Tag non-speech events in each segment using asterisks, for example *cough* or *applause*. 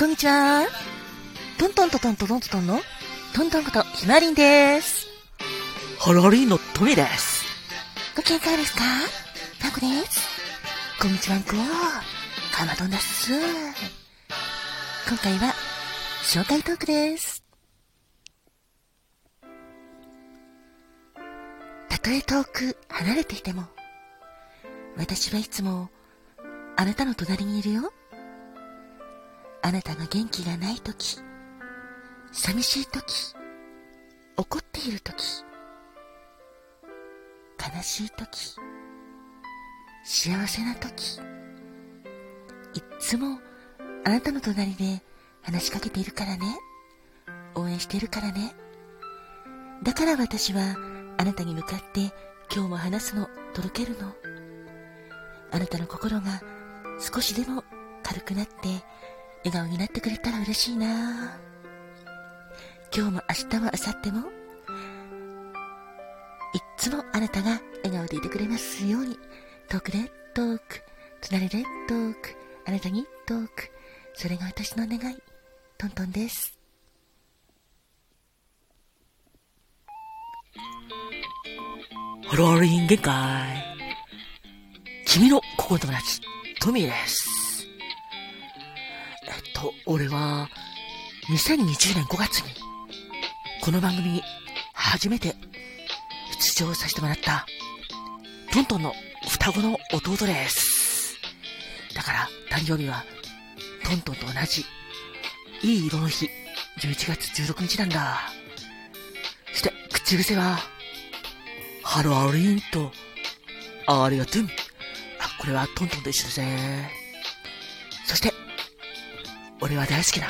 こんにちは。トントントントントントンのトントンことひまりんです。ハラリーのトミです。ご機嫌いかがですか？タコです。こんにちはんこ。かまどんです。今回は、紹介トークです。たとえ遠く離れていても、私はいつも、あなたの隣にいるよ。あなたが元気がないとき、寂しいとき、怒っているとき、悲しいとき、幸せなとき、いっつもあなたの隣で話しかけているからね。応援しているからね。だから私はあなたに向かって今日も話すの届けるの。あなたの心が少しでも軽くなって笑顔になってくれたら嬉しいな。今日も明日も明後日もいつもあなたが笑顔でいてくれますように。トークでトーク隣でトークあなたにトーク。それが私の願い。トントンです。ハラリー限界。君の心友達、トミーです。と、俺は、2020年5月に、この番組に初めて出場させてもらった、トントンの双子の弟です。だから、誕生日は、トントンと同じ、いい色の日、11月16日なんだ。そして、口癖は、ハローリーンと、ありがとう。あ、これはトントンと一緒ですね。そして、俺は大好きな、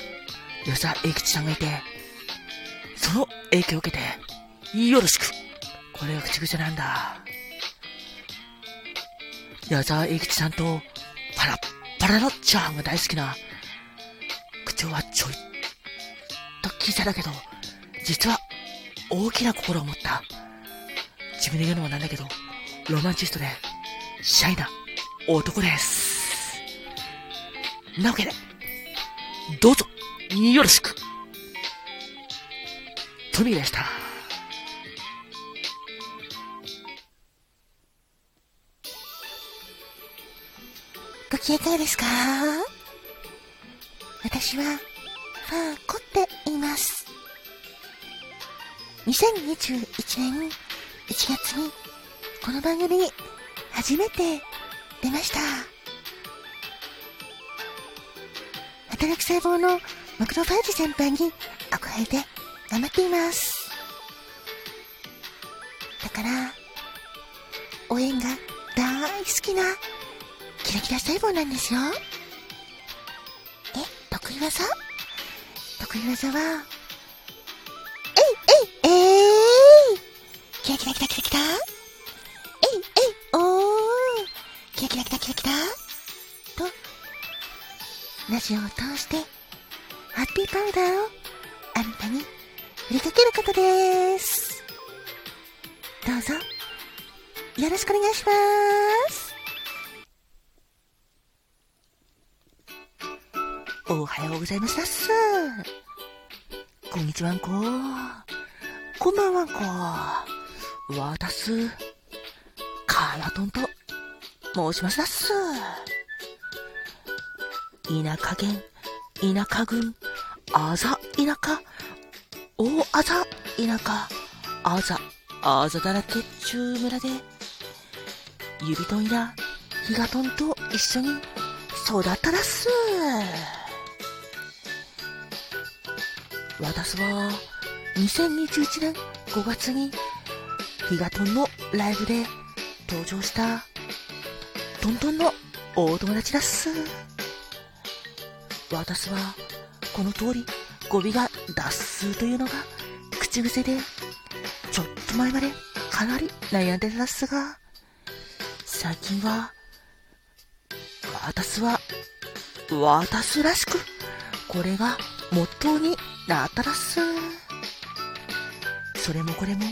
吉沢永吉さんがいて、その影響を受けて、よろしく。これが口癖なんだ。矢沢永吉さんと、パラッパラのチャーハンが大好きな、口調はちょいと小さだけど、実は大きな心を持った、自分で言うのもなんだけど、ロマンチストで、シャイな男です。なわけで、どうぞ、よろしく。トミーでした。ご機嫌いかがですか？私は、ファーコって言います。2021年1月に、この番組に初めて出ました。働く細胞のマクロファージ先輩に憧れて頑張っています。だから、応援が大好きなキラキラ細胞なんですよ。え、得意技？得意技は、えいえいえい。キラキラキラキラキラ。えいえいおー。キラキラキラキラキラ、ラジオを通して、ハッピーパウダーをあなたに振りかけることです。どうぞ、よろしくお願いします。おはようございますす。こんにちはんこ。こんばんはんこ。わたす。かなとんと申しますだっす。田舎県、田舎郡、あざ田舎、大あざ田舎、あざ、あざだらけっちゅう村で、ゆびとんやひがとんと一緒に育っただっす。私は2021年5月にヒガトンのライブで登場したトントンの大友達だっす。私はこの通り語尾がダッスーというのが口癖でちょっと前までかなり悩んでたっすが最近は私は私らしくこれがモットーになったらっす。それもこれも、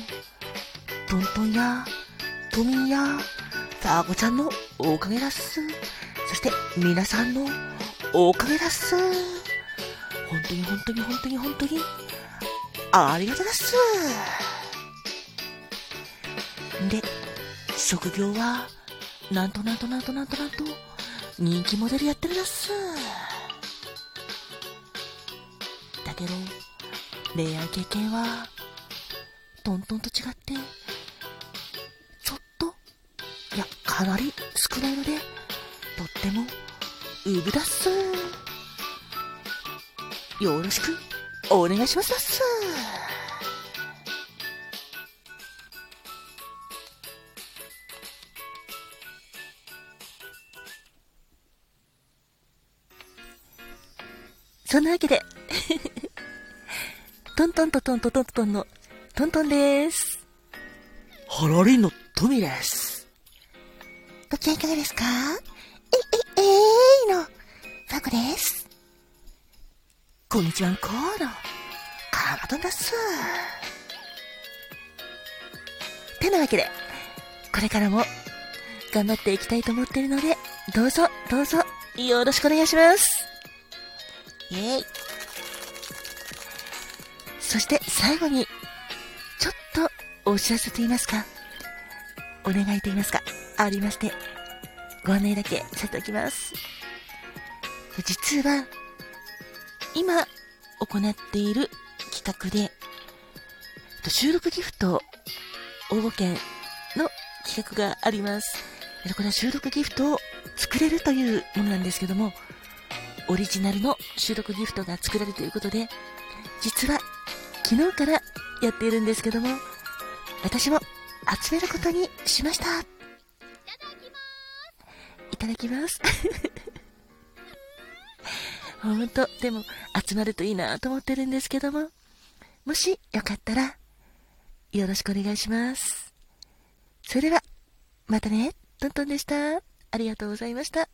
トントンや、トミーや、ファーゴちゃんのおかげだっす。そして皆さんのおかげだっす。本当に本当に本当に本当に、ありがとうございます。で、職業は、なんとなんとなんとなんとなんと、人気モデルやってるだっす。だけど、恋愛経験は、トントンと違って、ちょっと、いや、かなり少ないので、とっても、ウブだっす。よろしく、お願いしますだっす。そんなわけで *laughs* トントントントントントンのトントンです。ハラリンのトミです。ご機嫌いかがですか？の、ファコです。こんにちはんこーの、カーマトンだっす。てなわけで、これからも頑張っていきたいと思っているので、どうぞ、どうぞ、よろしくお願いします。イェイ。そして最後に、ちょっとお知らせと言いますか、お願いと言いますか、ありまして、ご案内だけさせておきます。実は、今行っている企画で、収録ギフト応募券の企画があります。これは収録ギフトを作れるというものなんですけども、オリジナルの収録ギフトが作られるということで、実は昨日からやっているんですけども、私も集めることにしました。いただきます。ほんと、でも集まるといいなと思ってるんですけども、もしよかったら、よろしくお願いします。それでは、またね、トントンでした。ありがとうございました。